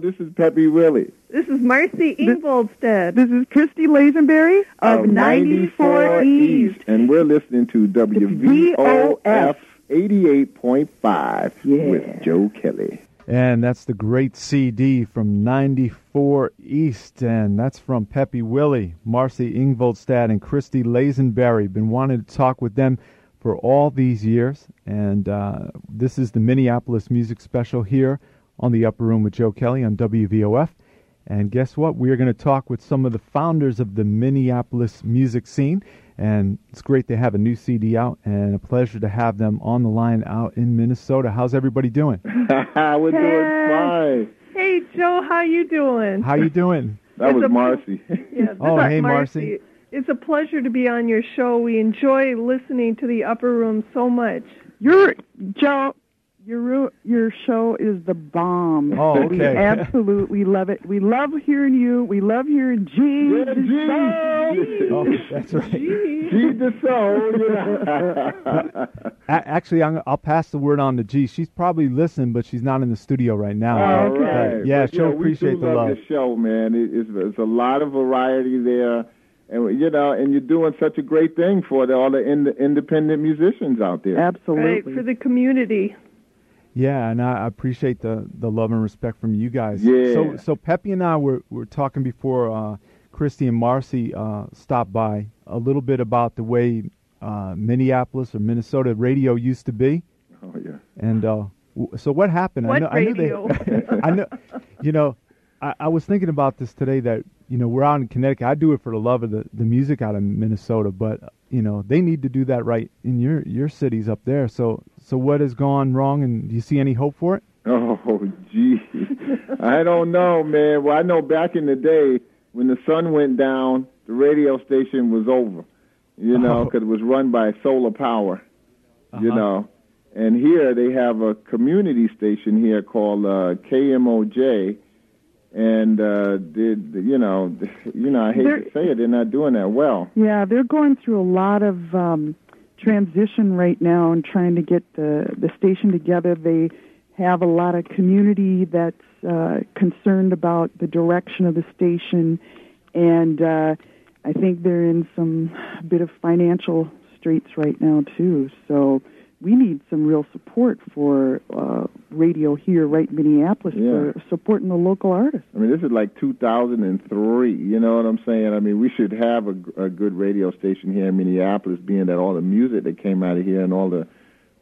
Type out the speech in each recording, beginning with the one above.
This is Pepe Willie. This is Marcy Ingvoldstad. This is Christy Lazenberry of, of 94 East. And we're listening to WVOF 88.5 Yeah. with Joe Kelly. And that's the great CD from 94 East. And that's from Pepe Willie, Marcy Ingvoldstad, and Christy Lazenberry. Been wanting to talk with them for all these years. And uh, this is the Minneapolis Music Special here on the Upper Room with Joe Kelly on WVOF. And guess what? We are going to talk with some of the founders of the Minneapolis music scene. And it's great to have a new CD out and a pleasure to have them on the line out in Minnesota. How's everybody doing? We're Hey. doing fine. Hey, Joe, how you doing? How you doing? That It's was a- Marcy. Yeah, Oh, hey, Marcy. It's a pleasure to be on your show. We enjoy listening to the Upper Room so much. You're Joe, your your show is the bomb. Oh, We absolutely love it. We love hearing you. We love hearing G. Yeah, G. Oh, that's right. She's the soul. You know. Actually, I'm, I'll pass the word on to G. She's probably listening, but she's not in the studio right now. All But, uh, right. yeah, But, she'll we appreciate do the love love. the show, man. It, it's, it's a lot of variety there, and you know, and you're doing such a great thing for the, all the ind- independent musicians out there. Right, Absolutely. for the community. Yeah, and I I appreciate the, the love and respect from you guys. Yeah. So so Pepe and I were were talking before uh, Christy and Marcy uh, stopped by a little bit about the way uh, Minneapolis or Minnesota radio used to be, Oh yeah. and uh, w- so what happened? I What know, I knew radio? they, I know, you know, I, I was thinking about this today that you know we're out in Connecticut. I do it for the love of the, the music out of Minnesota, but you know they need to do that right in your your cities up there. So so what has gone wrong, and do you see any hope for it? Oh, gee. I don't know, man. Well, I know back in the day when the sun went down, the radio station was over, you know, Oh. because it was run by solar power, you Uh-huh. know. And here they have a community station here called uh, KMOJ, and uh, did you know, you know, I hate They're- to say it, they're not doing that well. Yeah, they're going through a lot of um, transition right now and trying to get the the station together. They have a lot of community that's uh, concerned about the direction of the station, and uh, I think they're in some bit of financial straits right now too. So we need some real support for uh, radio here, right in Minneapolis, Yeah. for supporting the local artists. I mean, this is like 2003. You know what I'm saying? I mean, we should have a, a good radio station here in Minneapolis, being that all the music that came out of here and all the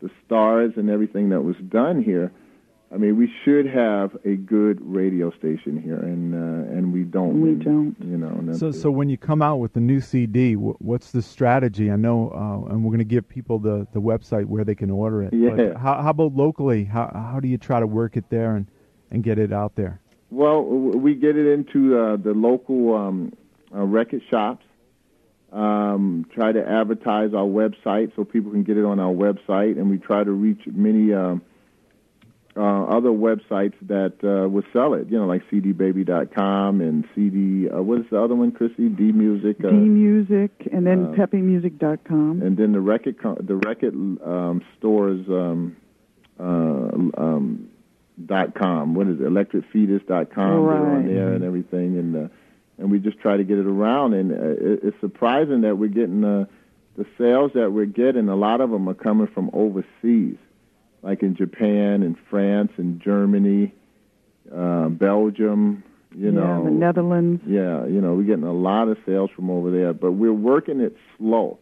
the stars and everything that was done here. I mean, we should have a good radio station here, and uh, and we don't. We And, don't. You know. So it. so when you come out with the new CD, wh- what's the strategy? I know, uh, and we're going to give people the, the website where they can order it. Yeah. But how, how about locally? How how do you try to work it there and, and get it out there? Well, we get it into uh, the local um, uh, record shops. Um, try to advertise our website so people can get it on our website, and we try to reach many um, uh, other websites that uh, would sell it. You know, like CDBaby.com and CD. Uh, what is the other one, Chrissy? D Music. Uh, D Music, and then uh, PepeMusic.com. and then the record co- the record um, stores um, uh, um, dot com. What is it? Electricfetus dot com. They're on there and everything, and uh, and we just try to get it around. And uh, it, it's surprising that we're getting uh, the sales that we're getting. A lot of them are coming from overseas, like in Japan and France and Germany, uh, Belgium. You yeah, know, the Netherlands. yeah, you know, we're getting a lot of sales from over there, but we're working it slow.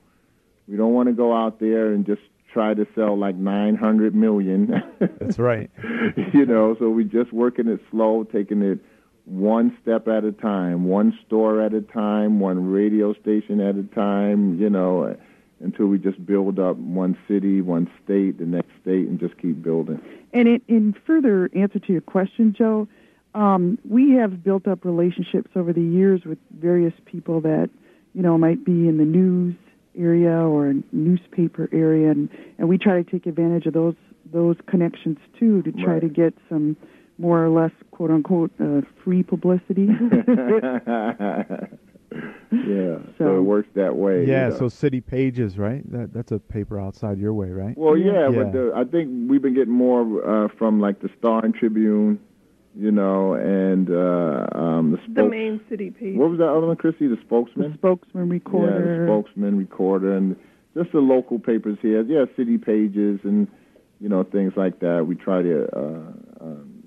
We don't want to go out there and just try to sell like 900 million, That's right. you know, so we're just working it slow, taking it one step at a time, one store at a time, one radio station at a time, you know, until we just build up one city, one state, the next state, and just keep building. And in, in further answer to your question, Joe, um, we have built up relationships over the years with various people that, you know, might be in the news area or newspaper area, and, and we try to take advantage of those those connections too to try Right. to get some more or less quote unquote uh, free publicity. yeah, so, So- it works that way. you Yeah. know. So City Pages, right? That that's a paper outside your way, right? Well, yeah, Yeah. but the, I think we've been getting more uh, from like the Star and Tribune, you know, and uh, um, the, spokes- The main city page. What was that other one, Christy? The spokesman. The spokesman Yeah, recorder. the spokesman, recorder, and just the local papers here. Yeah, city pages and you know things like that. We try to uh, um,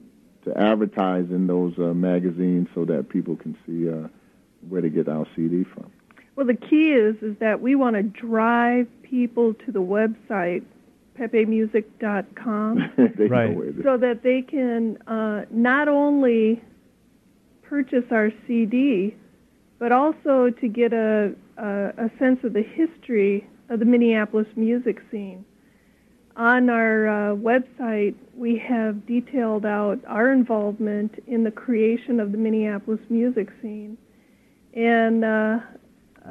to advertise in those uh, magazines so that people can see uh, where to get our CD from. Well, the key is is that we want to drive people to the website pepemusic.com Right. know where it is. so that they can uh, not only purchase our CD, but also to get a, a, a sense of the history of the Minneapolis music scene. On our uh, website, we have detailed out our involvement in the creation of the Minneapolis music scene. And uh,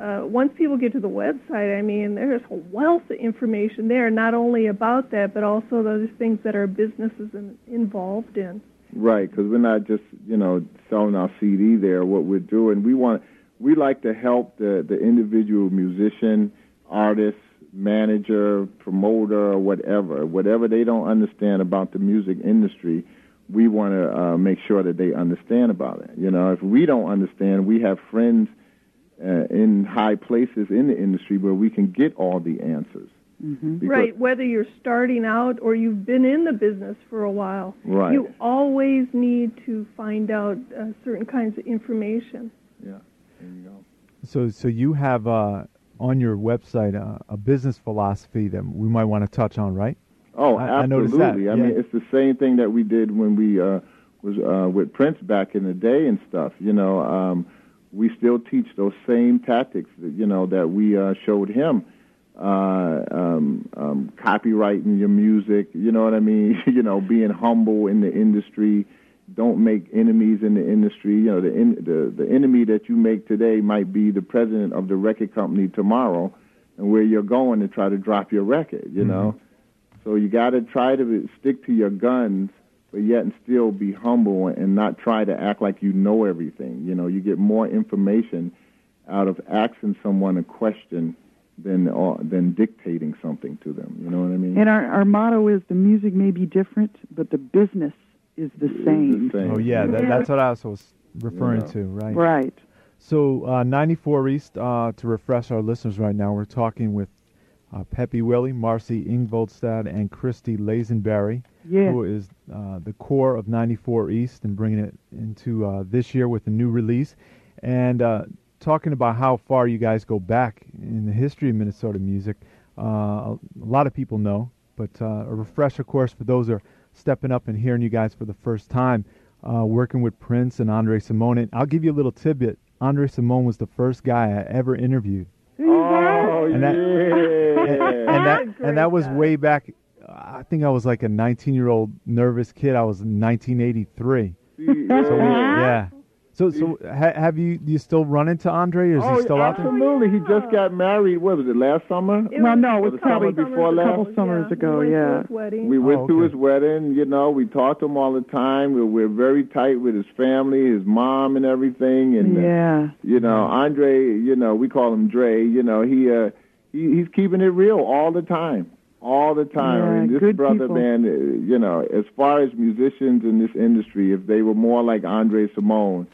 uh, once people get to the website, I mean, there's a wealth of information there, not only about that, but also those things that our business is in, involved in. Right, because we're not just you know selling our CD there. What we're doing, we want we like to help the the individual musician, artist, manager, promoter, whatever. Whatever they don't understand about the music industry, we want to uh, make sure that they understand about it. You know, if we don't understand, we have friends uh, in high places in the industry where we can get all the answers. hmm Right, whether you're starting out or you've been in the business for a while, Right. you always need to find out uh, certain kinds of information. Yeah. There you go. So, so you have uh, on your website uh, a business philosophy that we might want to touch on, right? Oh, I- I noticed that, absolutely. I mean, it's the same thing that we did when we uh, was uh, with Prince back in the day and stuff. You know, um, we still teach those same tactics. That, you know that we uh, showed him. Uh, um, um, copywriting your music. You know what I mean? you know, being humble in the industry. Don't make enemies in the industry. You know, the, in, the the enemy that you make today might be the president of the record company tomorrow, and where you're going to try to drop your record. You know. So you got to try to stick to your guns, but yet and still be humble and not try to act like you know everything. You know, you get more information out of asking someone a question than uh, than dictating something to them. You know what I mean? And our, our motto is the music may be different, but the business is the It's same. the same. Oh yeah, that, that's what I was was referring Yeah. to, right? Right. So, uh, 94 East, uh, to refresh our listeners right now, we're talking with uh, Pepe Willie, Marcy Ingvoldstad, and Christy Lazenberry, Yeah. who is uh, the core of 94 East and bringing it into uh, this year with a new release. And uh, talking about how far you guys go back in the history of Minnesota music, uh, a lot of people know, but uh, a refresher course for those who are stepping up and hearing you guys for the first time, uh, working with Prince and Andre Cymone. And I'll give you a little tidbit. Andre Cymone was the first guy I ever interviewed. Oh And that- yeah. And that and that was guy. way back. I think I was like a 19 year old nervous kid. I was in 1983. See, So we, yeah. yeah. So so ha, have you you still run into Andre? Or is Oh, he still out there? absolutely. He just got married. What was it? Last summer? It Well, was no, it was the couple summer before summers last? ago, Couple summers yeah. ago, We went to yeah. his wedding. We went Oh, to his wedding. You know, we talked to him all the time. We're, we're very tight with his family, his mom, and everything. And uh, Yeah. you know, Andre, you know, we call him Dre. You know, he uh, he he's keeping it real all the time, all the time. I Yeah, mean, this good brother, people. man, uh, you know, as far as musicians in this industry, if they were more like Andre Cymone,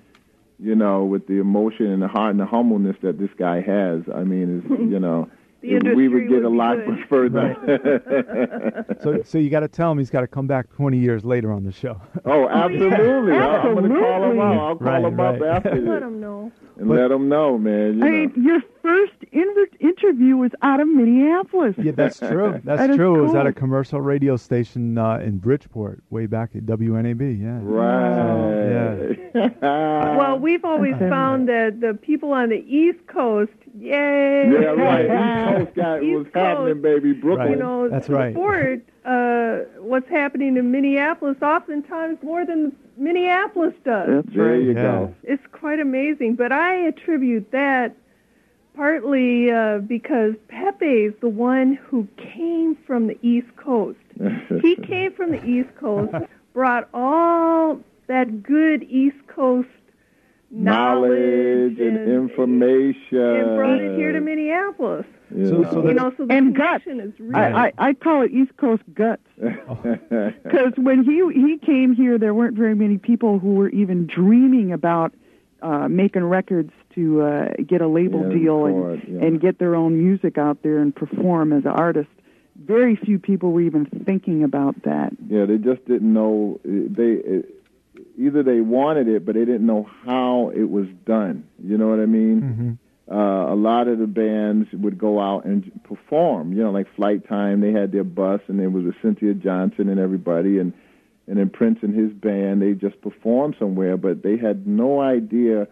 you know, with the emotion and the heart and the humbleness that this guy has, I mean, is you know. We would get would a lot good. further. So so you got to tell him he's got to come back 20 years later on the show. Oh, absolutely. I- I'm going to call him Absolutely. out. I'll call Right, him up right. after Let him know. And But- let him know, man. You I know. mean, your first inter- interview was out of Minneapolis. yeah, that's true. That's That is true. It was at a commercial radio station uh, in Bridgeport way back at WNAB. Yeah. Right. Yeah. Well, we've always found that the people on the East Coast, yay! yeah, right. East Coast got East was happening, Coast. baby. Brooklyn. You know, That's right. support uh, what's happening in Minneapolis oftentimes more than Minneapolis does. That's there right. you Yeah. go. It's quite amazing. But I attribute that partly uh, because Pepe is the one who came from the East Coast. He came from the East Coast, brought all that good East Coast knowledge and and information. and brought it here to Minneapolis. You So- so You know, so the And guts. is real. I, I I call it East Coast guts because when he he came here, there weren't very many people who were even dreaming about uh, making records to uh, get a label Yeah, deal record, and yeah. and get their own music out there and perform as artists. Very few people were even thinking about that. Yeah, they just didn't know. They either they wanted it, but they didn't know how it was done. You know what I mean? hmm Uh, a lot of the bands would go out and perform. You know, like Flyte Time, they had their bus, and there was a Cynthia Johnson and everybody, and and then Prince and his band. They just performed somewhere, but they had no idea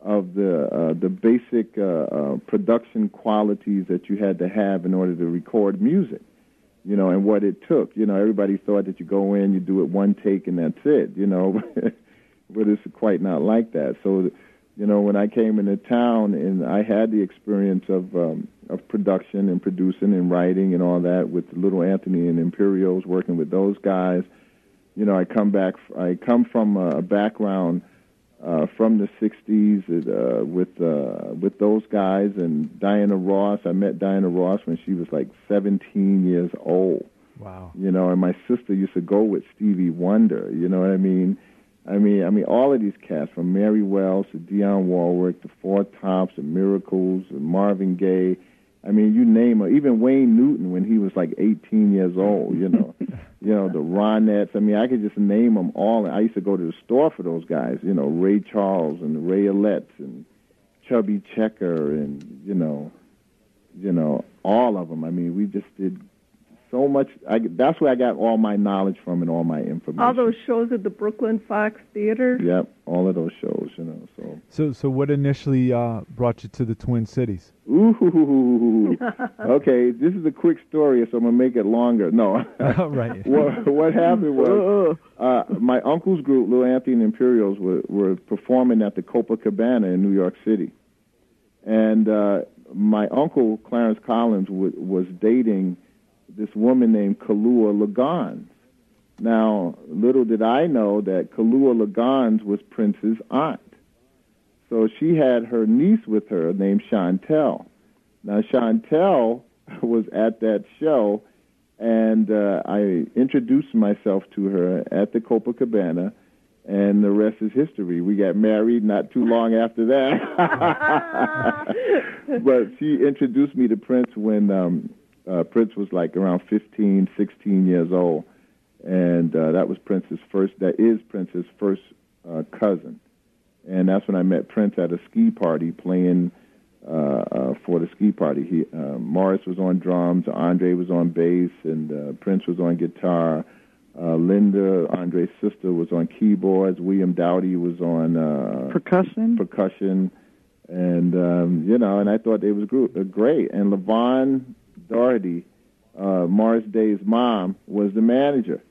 of the uh, the basic uh, uh, production qualities that you had to have in order to record music. You know, and what it took. You know, everybody thought that you go in, you do it one take, and that's it. You know, but it's quite not like that. So you know, when I came into town and I had the experience of um, of production and producing and writing and all that with Little Anthony and Imperials, working with those guys. You know, I come back. I come from a background uh, from the '60s uh, with uh, with those guys and Diana Ross. I met Diana Ross when she was like 17 years old Wow. you know, and my sister used to go with Stevie Wonder, you know what I mean? I mean, I mean, all of these cats from Mary Wells to Dionne Warwick to Four Tops and Miracles and Marvin Gaye. I mean, you name it. Even Wayne Newton when he was like 18 years old, you know, you know the Ronettes. I mean, I could just name them all. I used to go to the store for those guys, you know, Ray Charles and the Raelettes and Chubby Checker and you know, you know, all of them. I mean, we just did so much. I, that's where I got all my knowledge from and all my information. All those shows at the Brooklyn Fox Theater. Yep, all of those shows, you know. So, So, so what initially uh, brought you to the Twin Cities? ooh, okay. This is a quick story, so I'm gonna make it longer. No, right. what, what happened was uh, my uncle's group, Little Anthony and Imperials, were, were performing at the Copacabana in New York City, and uh, my uncle Clarence Collins w- was dating this woman named Kalua Lagans. Now, little did I know that Kalua Lagans was Prince's aunt. So she had her niece with her named Chantel. Now, Chantel was at that show, and uh, I introduced myself to her at the Copacabana, and the rest is history. We got married not too long after that. but she introduced me to Prince when um, uh, Prince was like around 15, 16 years old, and uh, that was Prince's first. That is Prince's first uh, cousin, and that's when I met Prince at a ski party playing uh, uh, for the ski party. He uh, Morris was on drums, Andre was on bass, and uh, Prince was on guitar. Uh, Linda, Andre's sister, was on keyboards. William Doughty was on uh, Percussion. percussion, and um, you know, and I thought they was great. And Levon Daugherty, uh, Morris Day's mom, was the manager.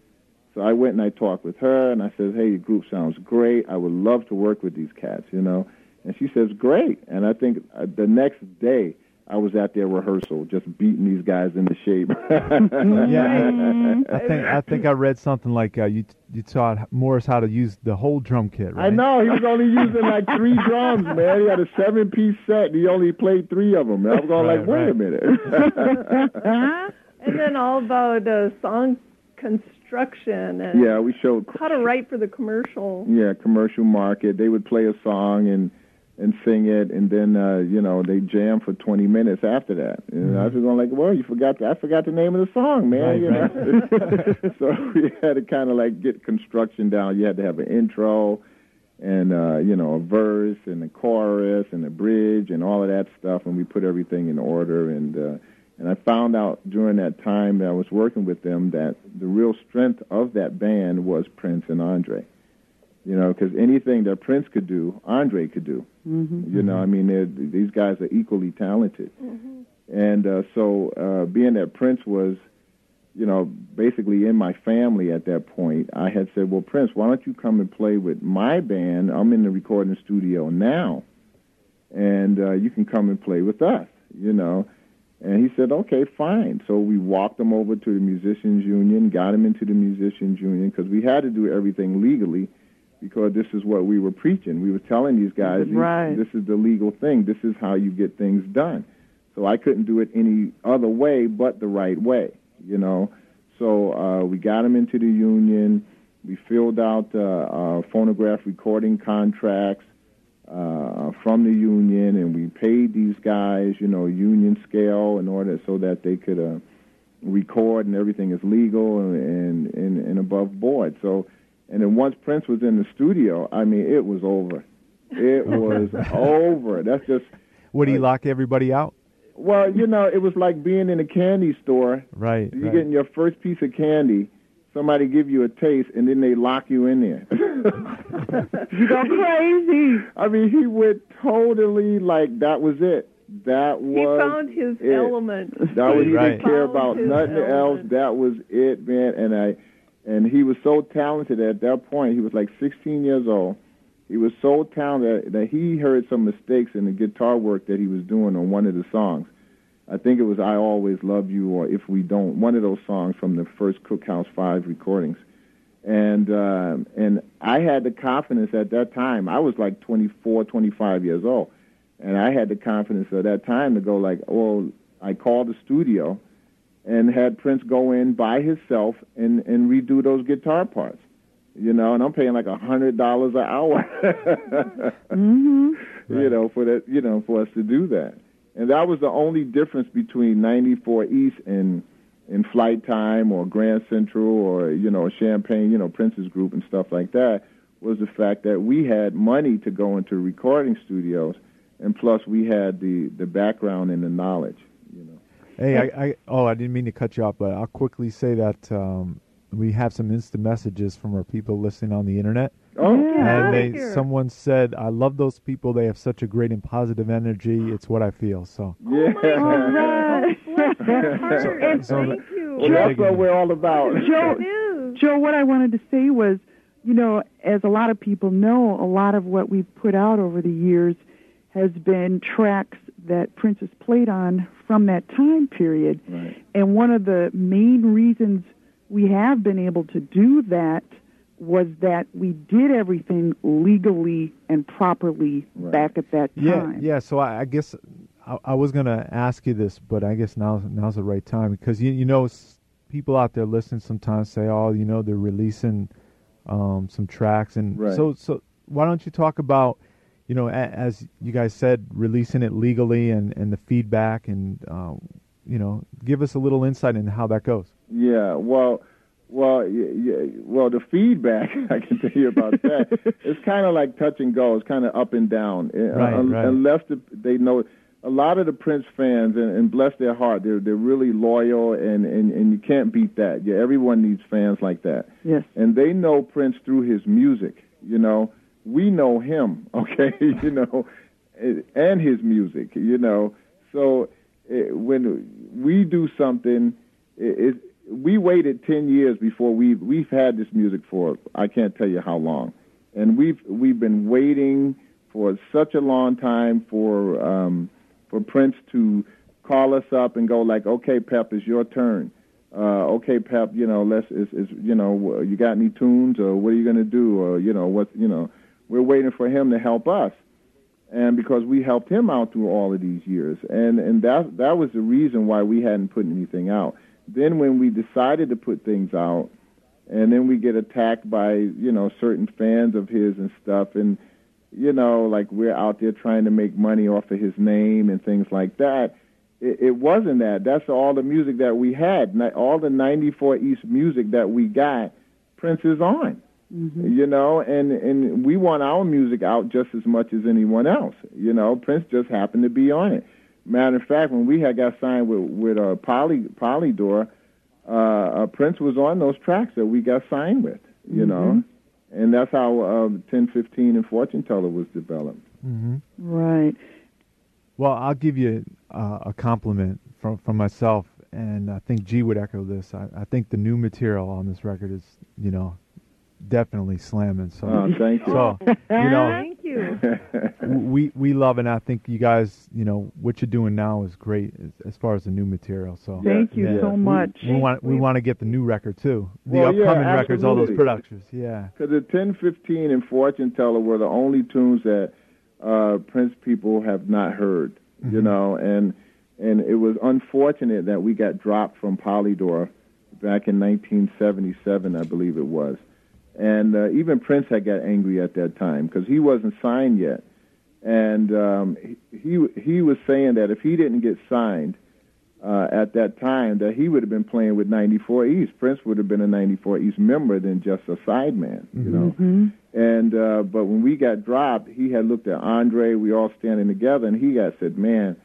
So I went and I talked with her, and I said, "Hey, your group sounds great. I would love to work with these cats," you know. And she says, "Great." And I think uh, the next day I was at their rehearsal, just beating these guys into shape. Yeah, I think I think I read something like uh, you you taught Morris how to use the whole drum kit, right? I know he was only using like three drums, man. He had a seven-piece set, and he only played three of them. I was going Right, like, wait right. a minute. And then all about uh, song construction and yeah, we showed how to write for the commercial. yeah commercial market. They would play a song and and sing it, and then uh, you know they jam for twenty minutes after that. And I was going like, well, you forgot. I forgot the name of the song, man. Right, you know? so we had to kind of like get construction down. You had to have an intro. And uh, you know a verse and a chorus and a bridge and all of that stuff, and we put everything in order. And uh, and I found out during that time that I was working with them that the real strength of that band was Prince and Andre. You know, because anything that Prince could do, Andre could do. Mm-hmm. You know, I mean, these guys are equally talented. And uh, so, uh, being that Prince was, you know, basically in my family at that point, I had said, "Well, Prince, why don't you come and play with my band? I'm in the recording studio now, and uh, you can come and play with us." You know. And he said, "Okay, fine." So we walked him over to the musicians union, got him into the musicians union because we had to do everything legally because this is what we were preaching. We were telling these guys, Right. this is the legal thing. This is how you get things done. So I couldn't do it any other way but the right way, you know. So uh, we got him into the union. We filled out uh, uh, phonograph recording contracts uh, from the union, and we paid these guys, you know, union scale in order so that they could uh, record and everything is legal and, and and above board. So, and then once Prince was in the studio, I mean, it was over. It was over. That's just. Would he lock everybody out? Well, you know, it was like being in a candy store. Right. You're right. getting your first piece of candy. Somebody give you a taste, and then they lock you in there. You go crazy. I mean, he went totally like that was it. That was He found his it. element. That was he Right. didn't care about his nothing else. That was it, man. And I, and he was so talented at that point. He was like 16 years old. He was so talented that he heard some mistakes in the guitar work that he was doing on one of the songs. I think it was "I Always Love You" or "If We Don't," one of those songs from the first Cookhouse Five recordings. And um, and I had the confidence at that time. I was like 24, 25 years old, and I had the confidence at that time to go like, well, I called the studio, and had Prince go in by himself and and redo those guitar parts. You know, and I'm paying like a hundred dollars an hour. hmm You know, for that, you know, for us to do that, and that was the only difference between 94 East and in Flyte Time or Grand Central or you know Champagne, you know Prince's group and stuff like that was the fact that we had money to go into recording studios, and plus we had the the background and the knowledge. You know. Hey, I, I oh, I didn't mean to cut you off, but I'll quickly say that um, we have some instant messages from our people listening on the internet, Oh, Yeah. and they someone said, "I love those people. They have such a great and positive energy. It's what I feel." So yeah. All right. Heart. So- Thank you. Well, that's what we're all about. Joe, Joe, what I wanted to say was, you know, as a lot of people know, a lot of what we've put out over the years has been tracks that Prince has played on from that time period. Right. And one of the main reasons we have been able to do that was that we did everything legally and properly Right. back at that time. yeah. yeah. So I, I guess I, I was gonna ask you this, but I guess now now's the right time because you you know people out there listening sometimes say, "Oh, you know, they're releasing um, some tracks," and Right. so so why don't you talk about you know, a, as you guys said, releasing it legally and, and the feedback, and uh, you know, give us a little insight into how that goes. Yeah, well, well, y- y- well, the feedback I can tell you about that. it's kind of like touch and go. It's kind of up and down. Uh, Right, un- right. Unless the, they know, a lot of the Prince fans, and, and bless their heart, they're they're really loyal, and, and and you can't beat that. Yeah, everyone needs fans like that, Yes. and they know Prince through his music. You know, we know him. Okay, you know, and his music. You know, so eh, when we do something, it, it, we waited ten years before we we've had this music for I can't tell you how long, and we've we've been waiting for such a long time for um, for Prince to call us up and go like, okay, Pep, it's your turn. Uh, okay, Pep, you know, let's is you know, you got any tunes or what are you gonna do or you know what you know, we're waiting for him to help us and because we helped him out through all of these years, and and that that was the reason why we hadn't put anything out. Then when we decided to put things out, and then we get attacked by you know certain fans of his and stuff, and you know like we're out there trying to make money off of his name and things like that. It, it wasn't that. That's all the music that we had. All the '94 East music that we got, Prince is on you know, and and we want our music out just as much as anyone else. You know, Prince just happened to be on it. Matter of fact, when we had got signed with with uh, Poly Polydor, uh, uh, Prince was on those tracks that we got signed with. You know, and that's how uh, 1015 and Fortune Teller was developed. Mm-hmm. Right. Well, I'll give you uh, a compliment from from myself, and I think G would echo this. I, I think the new material on this record is, you know, definitely slamming. So, Oh, thank you. so you know, Thank you. we we love it. and I think you guys, you know, what you're doing now is great as, as far as the new material. So Thank you Yeah. so much. we want we want to get the new record too. The Well, yeah, upcoming records, all those absolutely. productions. Yeah. Because the 1015 and Fortune Teller were the only tunes that uh, Prince people have not heard, you Mhm. know, and and it was unfortunate that we got dropped from Polydor back in 1977, I believe it was. And uh, even Prince had got angry at that time because he wasn't signed yet, and um, he he was saying that if he didn't get signed uh, at that time, that he would have been playing with 94 East. Prince would have been a 94 East member than just a sideman, you know. Mm-hmm. And uh, but when we got dropped, he had looked at Andre. We all standing together, and he got said, "Man,"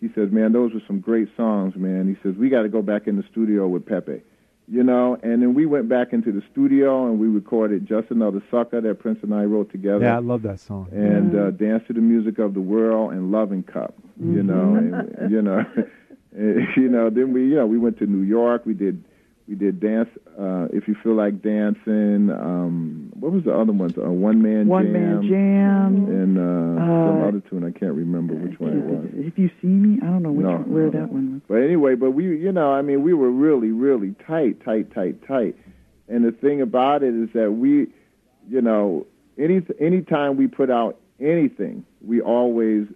he says, "Man, those were some great songs, man." He says, "We got to go back in the studio with Pepe." You know. And then we went back into the studio and we recorded "Just Another Sucker" that Prince and I wrote together. Yeah, I love that song. And uh, "Dance to the Music of the World" and "Loving Cup." You know, and, you know, you know. Then we, you know, we went to New York. We did, we did dance. Uh, if you feel like dancing, um, what was the other ones? Uh, one man One jam. Man Jam. And uh, some Uh, other tune I can't remember which one it was. If you see me, I don't know which No, one, where no, that no. one was. But anyway, but we, you know, I mean, we were really, really tight, tight, tight, tight. And the thing about it is that we, you know, any anytime we put out anything, we always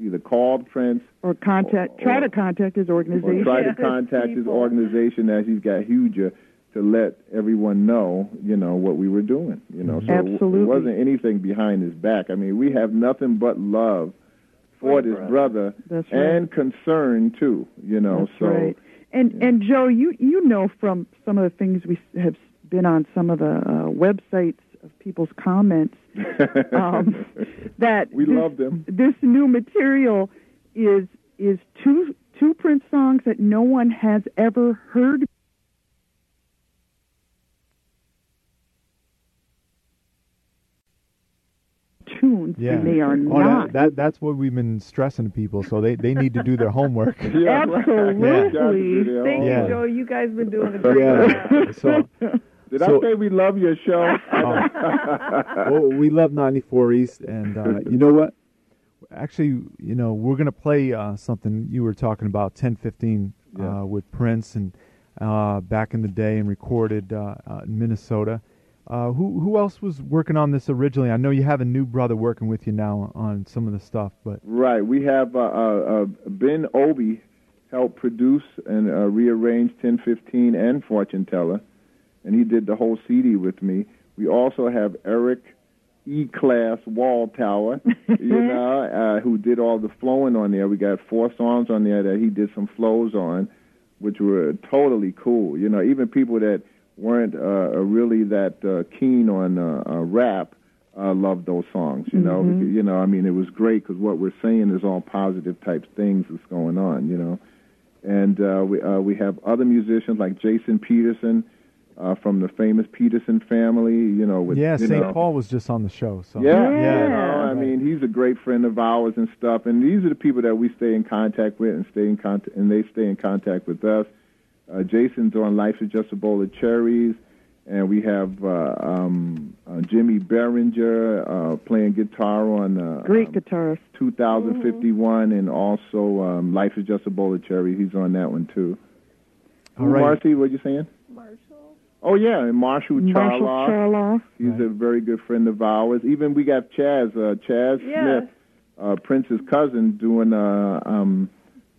either called Prince Or contact, Or- try or- to contact his organization. or try to contact his organization as he's got huger to let everyone know, you know, what we were doing. You know, so Absolutely. it wasn't anything behind his back. I mean, we have nothing but love for For this brother. brother right. and concern too. You know, That's so. right. And yeah. and Joe, you you know from some of the things we have been on some of the uh, websites of people's comments um, that we this, love them. this new material is is two two Prince songs that no one has ever heard. Tunes, Yeah, and they are Oh, not. that, that that's what we've been stressing to people. So they, they need to do their homework. Yeah. Absolutely. Gotta do Thank Yeah. you, Joe. You guys been doing a great yeah. job. So Did So- I say we love your show? well, we love 94 East, and uh, you know what? Actually, you know, we're gonna play uh, something you were talking about 1015 Yeah. uh, with Prince and uh, back in the day, and recorded uh, uh, in Minnesota. Uh, who who else was working on this originally? I know you have a new brother working with you now on some of the stuff, but right. We have uh, uh, uh, Ben Obi helped produce and uh, rearrange 1015 and Fortune Teller, and he did the whole CD with me. We also have Eric E Class Wall Tower, you know, uh, who did all the flowing on there. We got four songs on there that he did some flows on, which were totally cool. You know, even people that weren't uh, really that uh, keen on uh, uh, rap uh, loved those songs. You know, Mhm. You know, I mean, it was great because what we're saying is all positive type things that's going on. You know, and uh, we uh, we have other musicians like Jason Peterson. Uh, from the famous Peterson family, you know, with yeah, St. Paul was just on the show. So yeah, Yeah. you know, I mean, he's a great friend of ours and stuff. And these are the people that we stay in contact with, and stay in contact, and they stay in contact with us. Uh, Jason's on Life is Just a Bowl of Cherries, and we have uh, um, uh, Jimmy Behringer uh, playing guitar on uh, Great um, guitarist. 2051, and also um, Life is Just a Bowl of Cherries. He's on that one too. All right. Marcy, what you saying? Marshall. Oh yeah, and Marshall Marshall Charloff. Charloff. He's Right. a very good friend of ours. Even we got Chaz, uh, Chaz Yeah. Smith, uh, Prince's cousin, doing uh, um,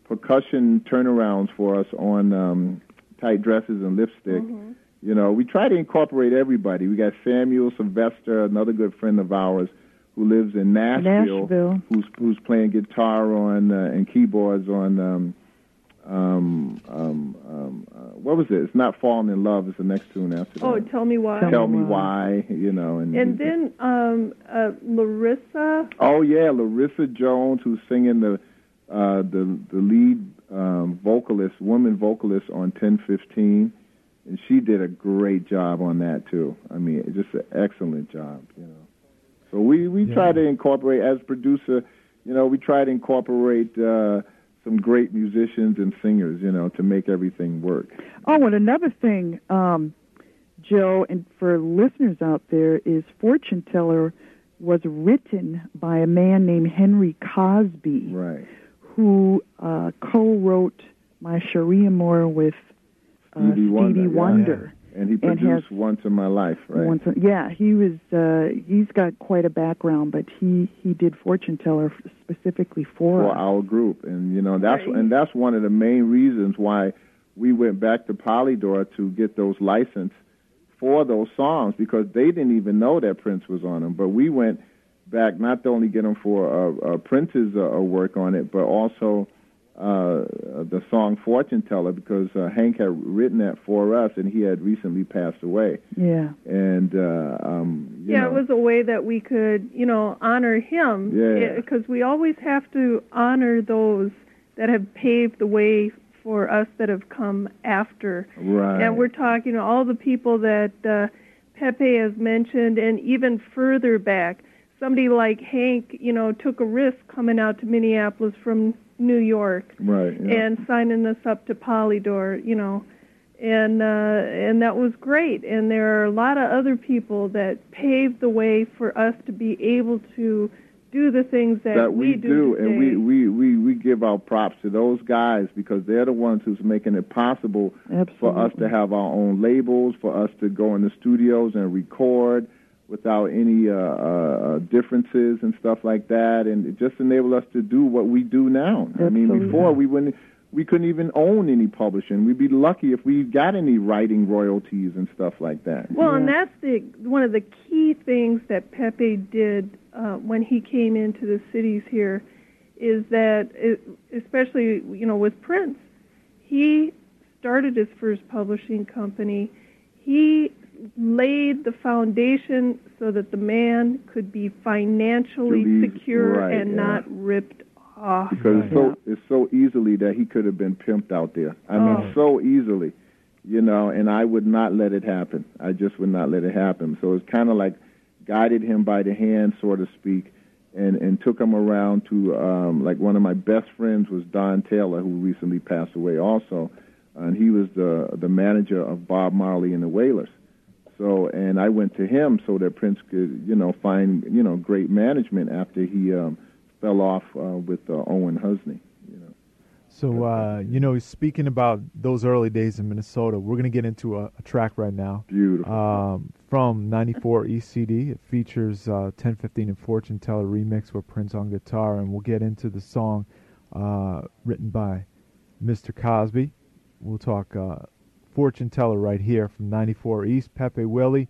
percussion turnarounds for us on um, tight dresses and lipstick. Mm-hmm. You know, we try to incorporate everybody. We got Samuel Sylvester, another good friend of ours, who lives in Nashville, Nashville. who's who's playing guitar on uh, and keyboards on. Um, um, um, um, uh, what was it? It's not falling in love. It's the next tune after that. Oh, tell me why. Tell Tell me me why. why, you know, and And then um, uh, Larissa. oh yeah, Larissa Jones, who's singing the uh, the the lead um, vocalist, woman vocalist on ten fifteen, and she did a great job on that too. I mean, just an excellent job, you know. So we we try to incorporate as producer, you know, we try to incorporate uh, some great musicians and singers, you know, to make everything work. Oh, and another thing, um, Joe, and for listeners out there, is Fortune Teller was written by a man named Henry Cosby, Right. Who uh, co-wrote My Cherie Amour with uh, Stevie Wonder, yeah. Wonder. And he and produced has- Once in My Life, right? Once, yeah, he was. Uh, he's got quite a background, but he he did Fortune Teller specifically for, for us. our group, and you know that's Right. and that's one of the main reasons why we went back to Polydor to get those license for those songs because they didn't even know that Prince was on them. But we went back not only get them for uh, uh, Prince's uh, work on it, but also uh, the song Fortune Teller because uh, Hank had written that for us, and he had recently passed away. Yeah, And uh, um, you yeah, know, it was a way that we could, you know, honor him. Yeah. Because we always have to honor those that have paved the way for us that have come after. right. And we're talking to all the people that uh, Pepe has mentioned, and even further back, somebody like Hank, you know, took a risk coming out to Minneapolis from New York right. yeah. and signing us up to Polydor, you know, and uh, and that was great. And there are a lot of other people that paved the way for us to be able to do the things that, that we, do, and we, we, we, we give our props to those guys because they're the ones who's making it possible absolutely. for us to have our own labels, for us to go in the studios and record without any uh, uh, differences and stuff like that, and it just enable us to do what we do now. I mean, before we wouldn't. We couldn't even own any publishing. We'd be lucky if we got any writing royalties and stuff like that. Well, and that's the one of the key things that Pepe did uh, when he came into the cities here, is that it, especially you know with Prince, he started his first publishing company. He laid the foundation so that the man could be financially be- secure right, and yeah. not ripped off. because it's so it's so easily that he could have been pimped out there. I mean, Oh. so easily, you know. And I would not let it happen. I just would not let it happen. So it's kind of like guided him by the hand, so to speak, and and took him around to um, like one of my best friends was Don Taylor, who recently passed away also, and he was the the manager of Bob Marley and the Wailers. So, and I went to him so that Prince could, you know, find, you know, great management after he um, fell off uh, with uh, Owen Husney. You know. So, uh, you know, speaking about those early days in Minnesota, we're going to get into a, a track right now Beautiful. um, from 94 ECD. It features uh, 1015 and Fortune Teller remix with Prince on guitar, and we'll get into the song uh, written by Mr. Cosby. We'll talk uh, Fortune Teller right here from 94 East. Pepe Willie,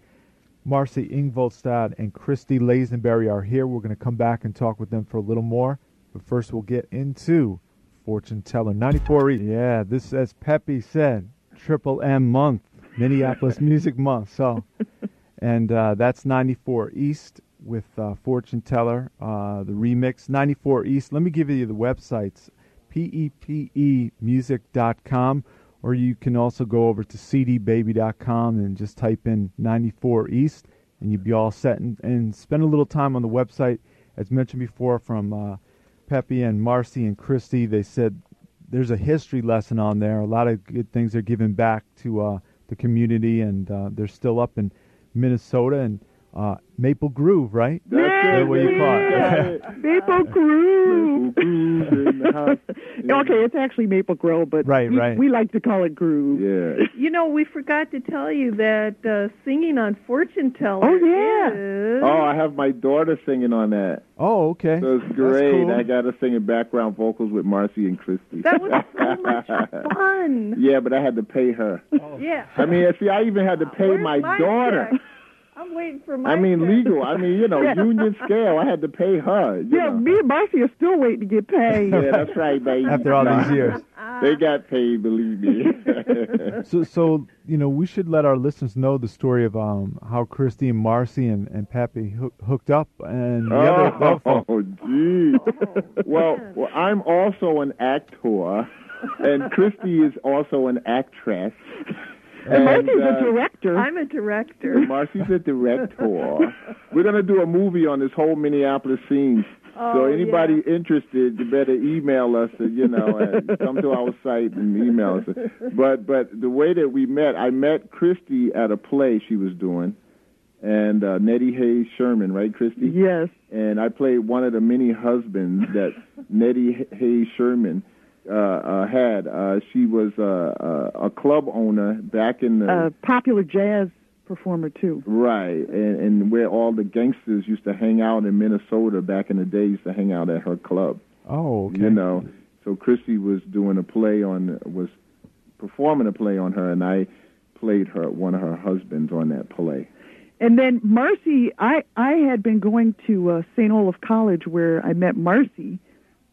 Marcy Ingvoldstad, and Christy Lazenberry are here. We're going to come back and talk with them for a little more. But first, we'll get into Fortune Teller. 94 East. Yeah, this, as Pepe said, Triple M month, Minneapolis Music Month. So, and uh, that's 94 East with uh, Fortune Teller, uh, the remix. 94 East. Let me give you the websites E pepemusic.com, or you can also go over to cdbaby.com and just type in 94 East, and you'd be all set. And, and spend a little time on the website. As mentioned before, from uh, Pepe and Marcy and Christy, they said there's a history lesson on there. A lot of good things are given back to uh, the community, and uh, they're still up in Minnesota and uh, Maple Groove, right? That's Yeah, it. what you call it. That's it. Maple Groove. Maple Groove in the house. okay, it's actually Maple Grove, but Right, we, right. we like to call it Groove. Yeah. You know, we forgot to tell you that uh, singing on Fortune Teller Oh, yeah. is Oh, I have my daughter singing on that. Oh, okay. So it's That's great. cool. I got her singing background vocals with Marcy and Christy. that was so much fun. yeah, but I had to pay her. Yeah. I mean, see, I even had to pay Where's my, my daughter. check? I'm waiting for my. I mean, check. legal. I mean, you know, Yeah. union scale. I had to pay her. Yeah, know. me and Marcy are still waiting to get paid. Yeah, that's right, baby. After all these years. They got paid, believe me. So, so you know, we should let our listeners know the story of um, how Christy and Marcy and, and Pappy hook, hooked up, and the other, the other folk- oh, gee. well, well, I'm also an actor, and Christy is also an actress. And Marcy's uh, a director. I'm a director. Marcy's a director. We're gonna do a movie on this whole Minneapolis scene. Oh, so anybody yeah. interested, you better email us. uh, You know, and come to our site and email us. But but the way that we met, I met Christy at a play she was doing, and uh, Nettie Hayes Sherman, right, Christy? yes. and I played one of the many husbands that Nettie Hayes Sherman uh, uh, had. Uh, she was uh, a club owner back in the A popular jazz performer too. right, and, and where all the gangsters used to hang out in Minnesota back in the day. Used to hang out at her club. Oh, okay. You know, so Christy was doing a play on was performing a play on her, and I played her one of her husbands on that play. And then Marcy, I I had been going to uh, St. Olaf College where I met Marcy,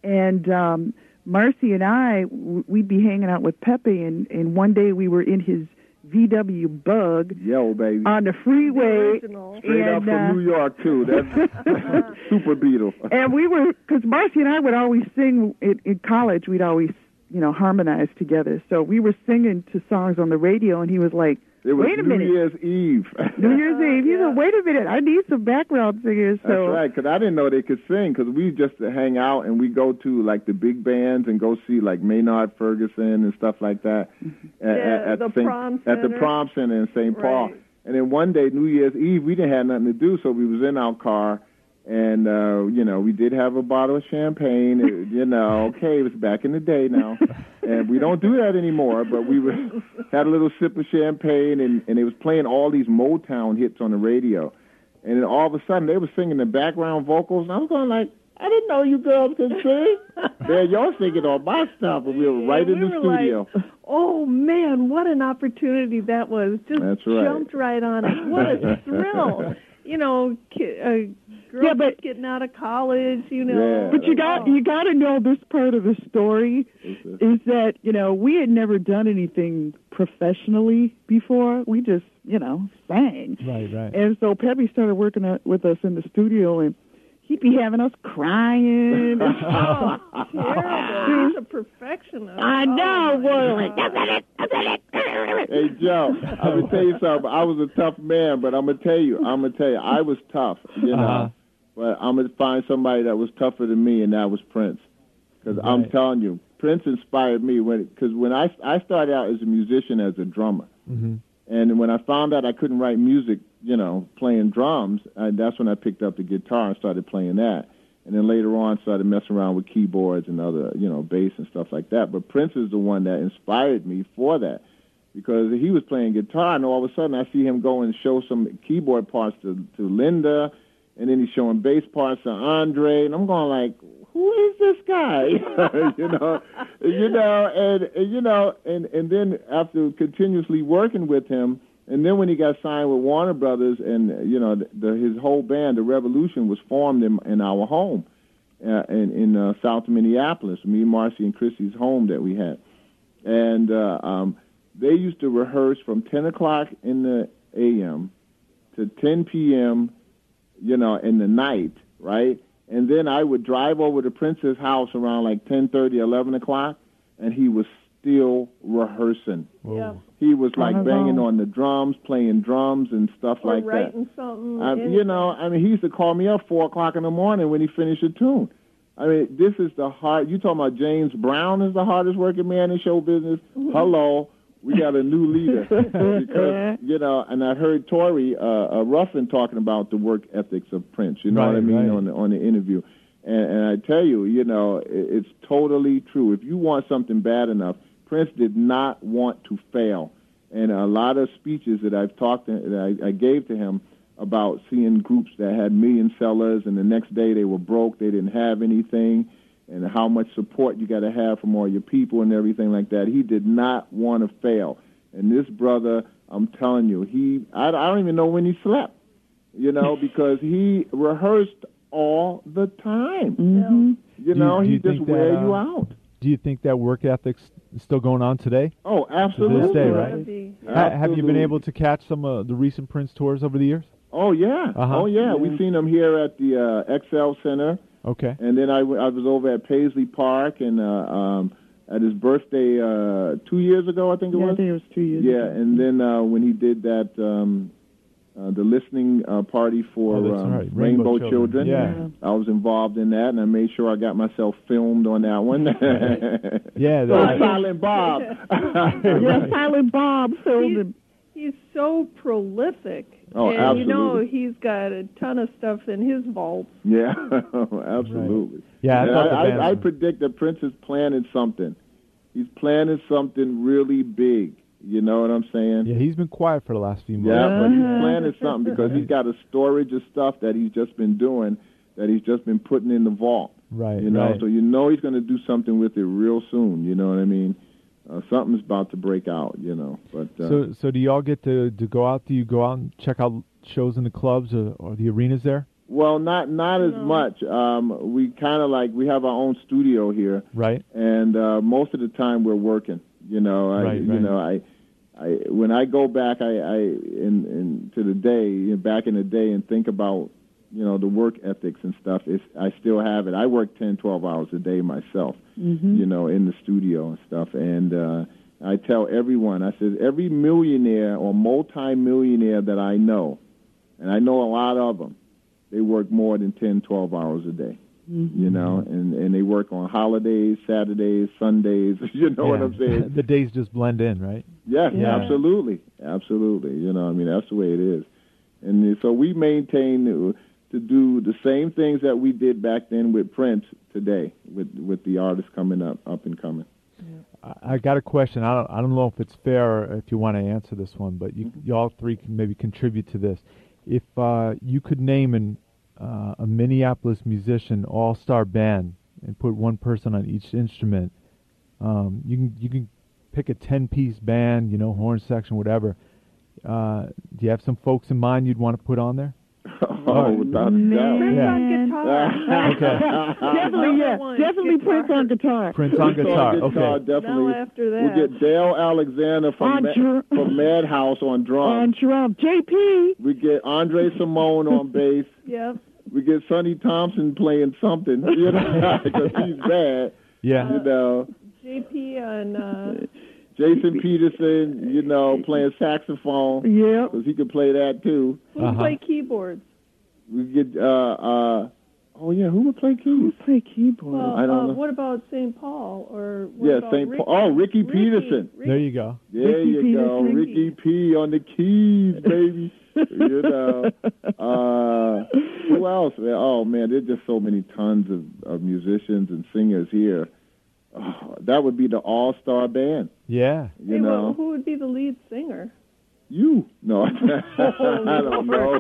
and um, Marcy and I, we'd be hanging out with Pepe, and and one day we were in his VW Bug Yo, baby. on the freeway, Original. Straight up and, from uh, New York too. That's Super Beetle. and we were because Marcy and I would always sing in, in college. We'd always you know harmonize together. So we were singing to songs on the radio, and he was like, It was "Wait a New minute, Year's Eve. New Year's oh, Eve." He Yeah. said, "Wait a minute, I need some background singers." That's So right, because I didn't know they could sing. Because we just hang out and we go to like the big bands and go see like Maynard Ferguson and stuff like that mm-hmm. at, Yeah, at, the St. prom at the center. prom center in St. Paul. Right. And then one day, New Year's Eve, we didn't have nothing to do, so we was in our car, and uh, you know we did have a bottle of champagne. It, you know, okay, it was back in the day now, and we don't do that anymore. But we were, had a little sip of champagne, and and it was playing all these Motown hits on the radio, and then all of a sudden they were singing the background vocals, and I was going like. I didn't know you girls could sing. There, y'all singing all my stuff, and we were right Yeah, in we the studio. Like, oh man, what an opportunity that was! Just That's right. jumped right on it. What a thrill! You know, uh, girls Yeah, but- just getting out of college. You know, Yeah. But you got you got to know this part of the story is that you know we had never done anything professionally before. We just you know sang, Right, right. and so Pepe started working out with us in the studio, and he'd be having us crying. Oh, terrible! He's a perfectionist. I know, Oh, my boy. Hey Joe, I'm gonna tell you something. I was a tough man, but I'm gonna tell you, I'm gonna tell you, I was tough, you know. Uh-huh. But I'm gonna find somebody that was tougher than me, and that was Prince. Because I'm telling you, Prince inspired me when because when I I started out as a musician as a drummer, hmm and when I found out I couldn't write music, you know, playing drums, I, that's when I picked up the guitar and started playing that. And then later on, started messing around with keyboards and other, you know, bass and stuff like that. But Prince is the one that inspired me for that because he was playing guitar, and all of a sudden I see him go and show some keyboard parts to to Linda, and then he's showing bass parts to Andre, and I'm going like, who is this guy? you know, you know, and, and you know, and and then after continuously working with him, and then when he got signed with Warner Brothers, and you know, the, the, his whole band, the Revolution, was formed in in our home, uh, in in uh, South Minneapolis, me, Marcy, and Chrissy's home that we had, and uh, um, they used to rehearse from 10 o'clock in the a.m. to 10 p.m. You know, in the night, right? And then I would drive over to Prince's house around like 10:30, 11 o'clock, and he was still rehearsing. Yeah. He was like Oh, banging wow. on the drums, playing drums and stuff Or like that. writing something. Um, anything. you know, I mean, he used to call me up four o'clock in the morning when he finished a tune. I mean, this is the hard. You talking about James Brown is the hardest working man in show business? Hello, we got a new leader because you know. And I heard Tori uh, uh, Ruffin talking about the work ethics of Prince. You know what I mean right. on the on the interview. And, and I tell you, you know, it, it's totally true. If you want something bad enough, Prince did not want to fail. And a lot of speeches that I've talked to, that I, I gave to him about seeing groups that had million sellers and the next day they were broke, they didn't have anything, and how much support you got to have from all your people and everything like that. He did not want to fail. And this brother, I'm telling you, he I, I don't even know when he slept, you know, because he rehearsed all the time. Mm-hmm. You Do you- know, he you just think that, wear you uh, out. Do you think that work ethic's is still going on today? Oh, absolutely. day, Gotta right? be. Ha- have you been able to catch some of the recent Prince tours over the years? Oh yeah, Uh-huh. oh yeah. Yeah. We've seen him here at the uh, XL Center, Okay. and then I, w- I was over at Paisley Park and uh, um, at his birthday uh, two years ago, I think it Yeah, I was. think it was two years. Yeah, ago. and then uh, when he did that, um, uh, the listening uh, party for Oh, um, right. Rainbow, Rainbow Children. Children. Yeah. I was involved in that, and I made sure I got myself filmed on that one. Yeah, So that- Silent Bob. yeah, Silent Bob filmed He's, him. he's so prolific. Oh, and absolutely. you know he's got a ton of stuff in his vault. Yeah, absolutely. Yeah, I And thought the I, I, I predict that Prince is planning something. He's planning something really big. You know what I'm saying? Yeah, he's been quiet for the last few months. Yeah, but he's Uh-huh. planning something because he's got a storage of stuff that he's just been doing, that he's just been putting in the vault. Right. You know, right. so you know he's going to do something with it real soon. You know what I mean? Uh, something's about to break out. You know, but uh, So, so do y'all get to to go out? Do you go out and check out shows in the clubs or, or the arenas there? well, not not as No. much. Um, we kind of like we have our own studio here, Right. and uh, most of the time we're working. You know, I, Right, you right. know, I, I when I go back, I, I in, in to the day you know, back in the day and think about you know the work ethics and stuff. It's I still have it. I work ten, twelve hours a day myself. hmm You know, in the studio and stuff, and. uh I tell everyone, I said, every millionaire or multi-millionaire that I know, and I know a lot of them, they work more than 10, 12 hours a day Mm-hmm. you know, and and they work on holidays, Saturdays, Sundays. You know what I'm saying? the days just blend in, right? Yes, Yeah. absolutely, absolutely. You know, I mean that's the way it is, and so we maintain to do the same things that we did back then with Prince today, with with the artists coming up, up and coming. I, I got a question. I don't, I don't know if it's fair or if you want to answer this one, but you, Mm-hmm. y'all three can maybe contribute to this. If uh, you could name an, uh, a Minneapolis musician all-star band and put one person on each instrument, um, you can you can pick a ten-piece band, you know, horn section, whatever. Uh, do you have some folks in mind you'd want to put on there? oh, without a doubt. Prince Yeah. on guitar. Okay. Definitely, yeah. Definitely guitar. Prince on guitar. Prince on guitar. guitar, Okay. Now definitely. after that, We'll get Dale Alexander from On Ma- drum. from Madhouse on drums. On drum. JP. We get Andre Cymone on bass. yep. We get Sonny Thompson playing something, you know, because he's bad. Yeah. You know, JP on uh, Jason Peterson, you know, playing saxophone Yeah, because he could play that too. who Uh-huh. play keyboards. We get, uh, uh, oh yeah, who would play Who keys? play keyboard? Well, I don't uh, know. what about St. Paul or what Yeah, St. Ricky? Paul. Oh, Ricky Peterson. Ricky. There you go. There Ricky you go, Ricky P on the keys, baby. you know, uh, who else? Man? Oh man, there's just so many tons of, of musicians and singers here. Oh, that would be the all-star band. Yeah. You Hey, well, know, who would be the lead singer? you. No, I don't know.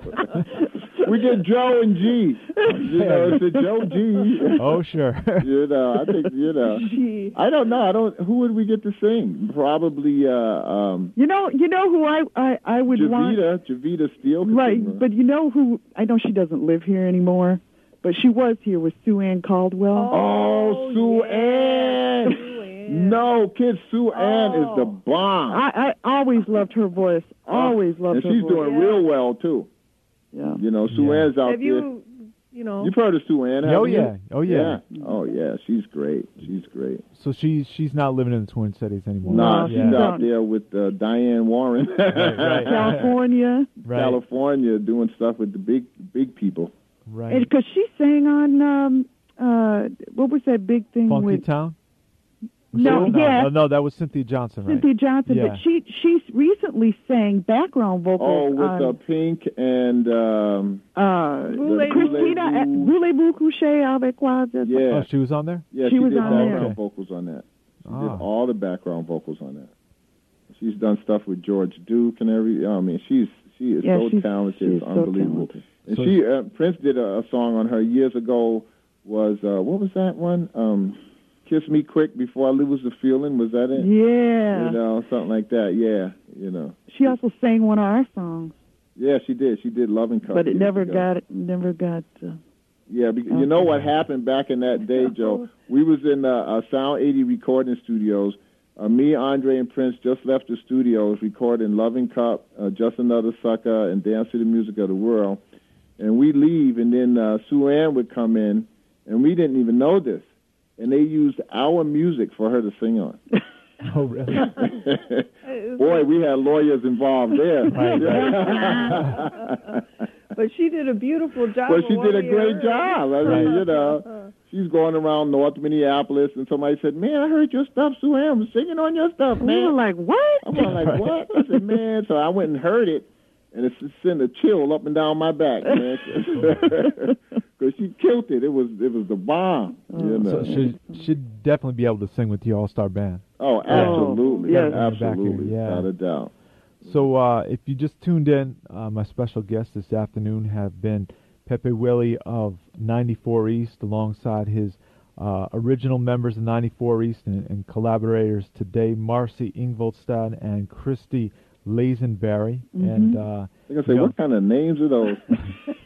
we get Joe and G. You know, it's a Joe G. Oh, sure. you know, I think you know. Gee. I don't know. I don't. Who would we get to sing? Probably uh, um, You know, you know who I I, I would want. Jevetta. Jevetta Steele. Right, but you know who? I know she doesn't live here anymore, but she was here with Sue Ann Carwell. Oh, Sue yeah. Ann. Sue Ann. No, kid, Sue Ann is the Oh. bomb. I, I always loved her voice. Always loved and her she's doing Yeah. real well too. Yeah. You know, Sue Yeah. Ann's out Have there. you, you know, You've heard of Sue Ann, Oh, haven't yeah. you? Oh, yeah. Oh yeah, she's great. She's great. So she's she's not living in the Twin Cities anymore. Nah, No, she's she's out out- there with uh, Diane Warren, right. California, Right. California, doing stuff with the big big people. Right. because she sang on um uh what was that big thing Funky with Town. No, no, yeah. no, no, that was Cynthia Johnson, right? Cynthia Johnson? Yeah. But she she recently sang background vocals. Oh, vocals with on uh, Pink and um, uh, Voulez-vous- Christina Voulez-vous- Voulez-vous coucher avec moi? yeah, Oh, she was on there. yeah, she she, was did on background there. vocals on that. She Ah. did all the background vocals on that. She's done stuff with George Duke and every. I mean, she's she is Yeah, so she's- talented, she's it's so unbelievable. talented. And So- she uh, Prince did a, a song on her years ago. Was uh, what was that one? Um, Kiss Me Quick Before I Lose the Feeling. Was that it? Yeah. You know, something like that. Yeah, you know. She also sang one of our songs, Yeah, she did. She did Loving Cup. but it never ago. got never got. Uh, Yeah, because you know what happened back in that day, Joe? We was in uh, Sound 80 recording studios. Uh, me, Andre, and Prince just left the studios recording Loving Cup, uh, Just Another Sucker, and Dance to the Music of the World. And we leave, and then uh, Sue Ann would come in, and we didn't even know this. And they used our music for her to sing on. Oh, really? Boy, we had lawyers involved there. but she did a beautiful job. Well, she did a great heard. job. I mean, you know, she's going around North Minneapolis, and somebody said, "Man, I heard your stuff, Sue Ann was singing on your stuff, we were man." like, what? I'm like, "What?" I said, "Man." So I went and heard it, and it's just sent a chill up and down my back, man. Because she killed it. It was it was the bomb. You know. So she should definitely be able to sing with the All Star Band. oh, absolutely, yes. absolutely, Yeah. without a doubt. So uh, if you just tuned in, uh, my special guests this afternoon have been Pepe Willie of 94 East, alongside his uh, original members of 94 East and, and collaborators today, Marcy Ingvoldstad and Christy Lazenberry. And uh, I think I say, you know, what kind of names are those?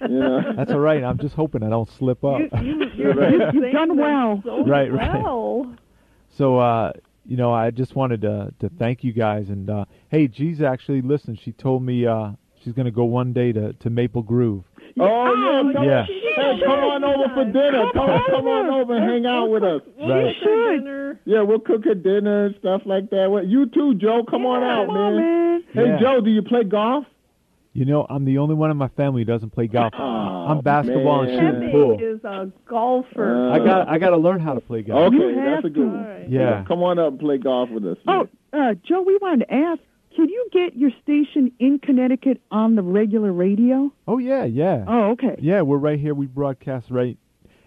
you know. that's all right. I'm just hoping I don't slip up. You, you, you're Right. You've done well. So Right, right. Well. So, uh, you know, I just wanted to to thank you guys. And uh, hey, G's actually listen. She told me uh, she's going to go one day to, to Maple Grove. Oh yeah, come, Yeah. Hey, come on over for dinner. Come on, come on over and hang out with us. Right. For dinner. Yeah, we'll cook a dinner and stuff like that. Well, you too, Joe. Come on out, Come on, man. Hey, Yeah. Joe, do you play golf? You know, I'm the only one in my family who doesn't play golf. Oh, I'm basketball and man. shooting Pepe pool. is a golfer. Uh, I got I got to learn how to play golf. Okay, You that's a good to. one. All right. Yeah. Come on up and play golf with us. Oh, uh, Joe, we wanted to ask, can you get your station in Connecticut on the regular radio? Oh yeah, yeah, Oh, okay. yeah. We're right here. We broadcast right.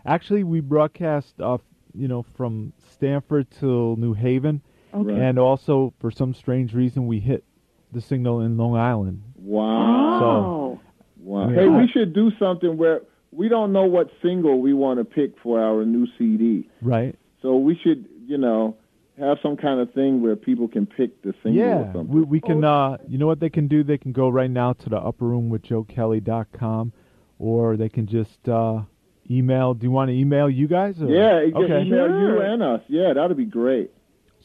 Actually, we broadcast off, you know, from Stamford till New Haven, Okay. Right. and also for some strange reason we hit the signal in Long Island. Wow. Oh. Wow. Yeah. Hey, we should do something where we don't know what single we want to pick for our new CD. Right. So we should, you know, have some kind of thing where people can pick the single or Yeah, we, we can. Uh, you know what they can do? They can go right now to the upper room with joekelly.com, or they can just uh, email. Do you want to email you guys? Or? yeah, Okay. email you and us. Yeah, that'd be great.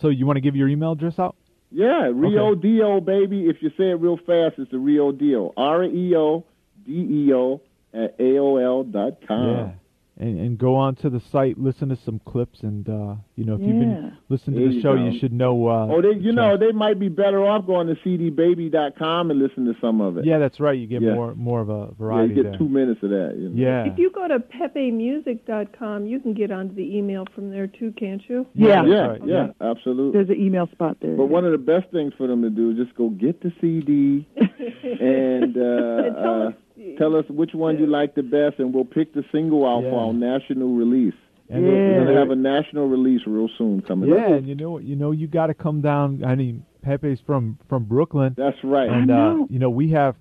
So you want to give your email address out? Yeah, Rio Dio, baby. If you say it real fast, it's the Rio Dio. R E O D E O at AOL dot com. Yeah. And, and go on to the site, listen to some clips, and uh, you know if you've Yeah. been listening There to the show, go. you should know. Uh, Oh, they, you know, they might be better off going to cdbaby.com and listen to some of it. yeah, that's right. You get Yeah. more more of a variety. Yeah, variety you get there. two minutes of that. You know? yeah. If you go to pepemusic.com, you can get onto the email from there too, can't you? Yeah. that's yeah, right. yeah, absolutely. There's an email spot there. But one of the best things for them to do is just go get the CD and, uh, And tell us- which one you like the best, and we'll pick the single out Yeah. for our national release. And Yeah. We're gonna have a national release real soon coming yeah, up. and you know you know you got to come down. I mean, Pepe's from from Brooklyn. That's right. And I uh, know. you know, we have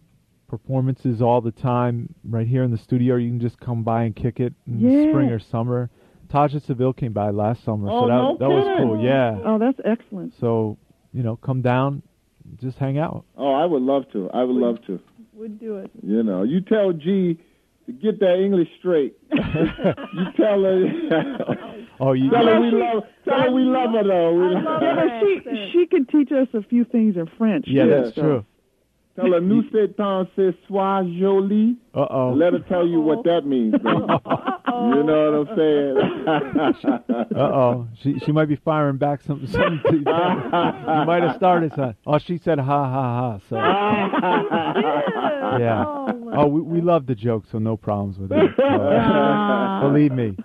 performances all the time right here in the studio. You can just come by and kick it in Yeah. spring or summer. Taja Seville came by last summer, Oh, so that no that was cool. Yeah. oh, that's excellent. So you know, come down, just hang out. Oh, I would love to. I would love to. Would do it. You know, you tell G to get that English straight. you tell her. Oh, you. tell her we love. Tell her we love her though. We I love love Yeah, her. but she she can teach us a few things in French. Yeah, too, that's so. true. Tell her nous c'est ce soir joli. Uh oh. Let her tell you what that means. You know what I'm saying? Uh oh. She she might be firing back some something. To, you might have started something. Oh, she said ha ha ha. So yeah. Oh, Oh, we we love the joke, so no problems with it. So, believe me.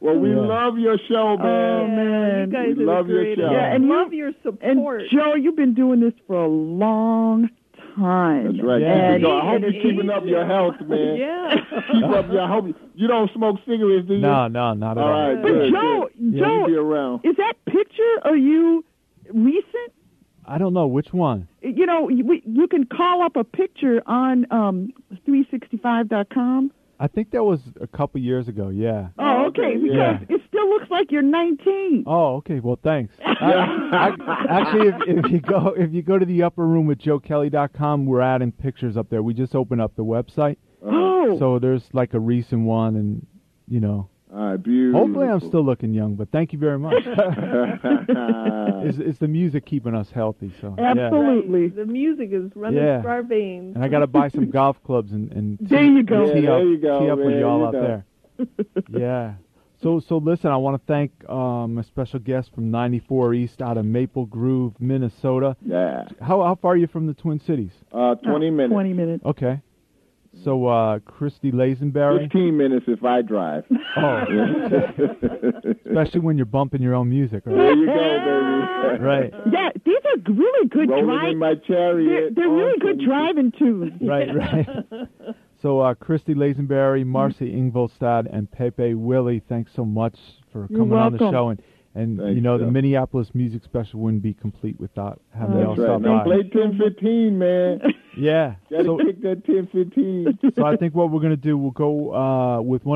well, we Yeah. love your show, Oh, man. man. You guys We are love the your show. Yeah, and you- love your And support. Joe, you've been doing this for a long time. That's right. Yeah. Keep it. I hope you're keeping up your health, man. Yeah. Keep up your. I hope you, you don't smoke cigarettes, do you? No, no, not at All all. right, But good. Joe, good. Yeah, Joe, You around. is that picture of you recent? I don't know which one. You know, you, you can call up a picture on um, 365.com. I think that was a couple years ago. Yeah. Oh, okay, okay, because yeah. It still looks like you're 19. Oh, okay. Well, thanks. I, I, actually, if, if you go if you go to the upper room with joekelly.com, we're adding pictures up there. We just opened up the website, oh. oh, so there's like a recent one, and you know, All right, beautiful. hopefully I'm still looking young. But thank you very much. it's, it's the music keeping us healthy. So yeah. absolutely. The music is running Yeah. through our veins. And I got to buy some golf clubs and, and There you go. tee Yeah, up, there you go, tee up with man, y'all out know. there. yeah. So so listen, I want to thank um, a special guest from 94 East out of Maple Grove, Minnesota. Yeah. How how far are you from the Twin Cities? Uh, 20 minutes. 20 minutes. Okay. So uh, Christy Lazenberry. 15 minutes if I drive. Oh, especially when you're bumping your own music, there right? you go, baby. Right. Yeah, these are really good Rolling drive. in my chariot. They're, they're on really good driving tunes. Right, right. so, uh, Christy Lazenberry, Marcy Ingvoldstad, and Pepe Willie, thanks so much for You're coming on the show. And, and Thanks, you know, the Minneapolis Music Special wouldn't be complete without having y'all That's right. stop Now by. play ten fifteen, man. Yeah. Got to So, kick that ten fifteen. so I think what we're going to do, we'll go uh, with one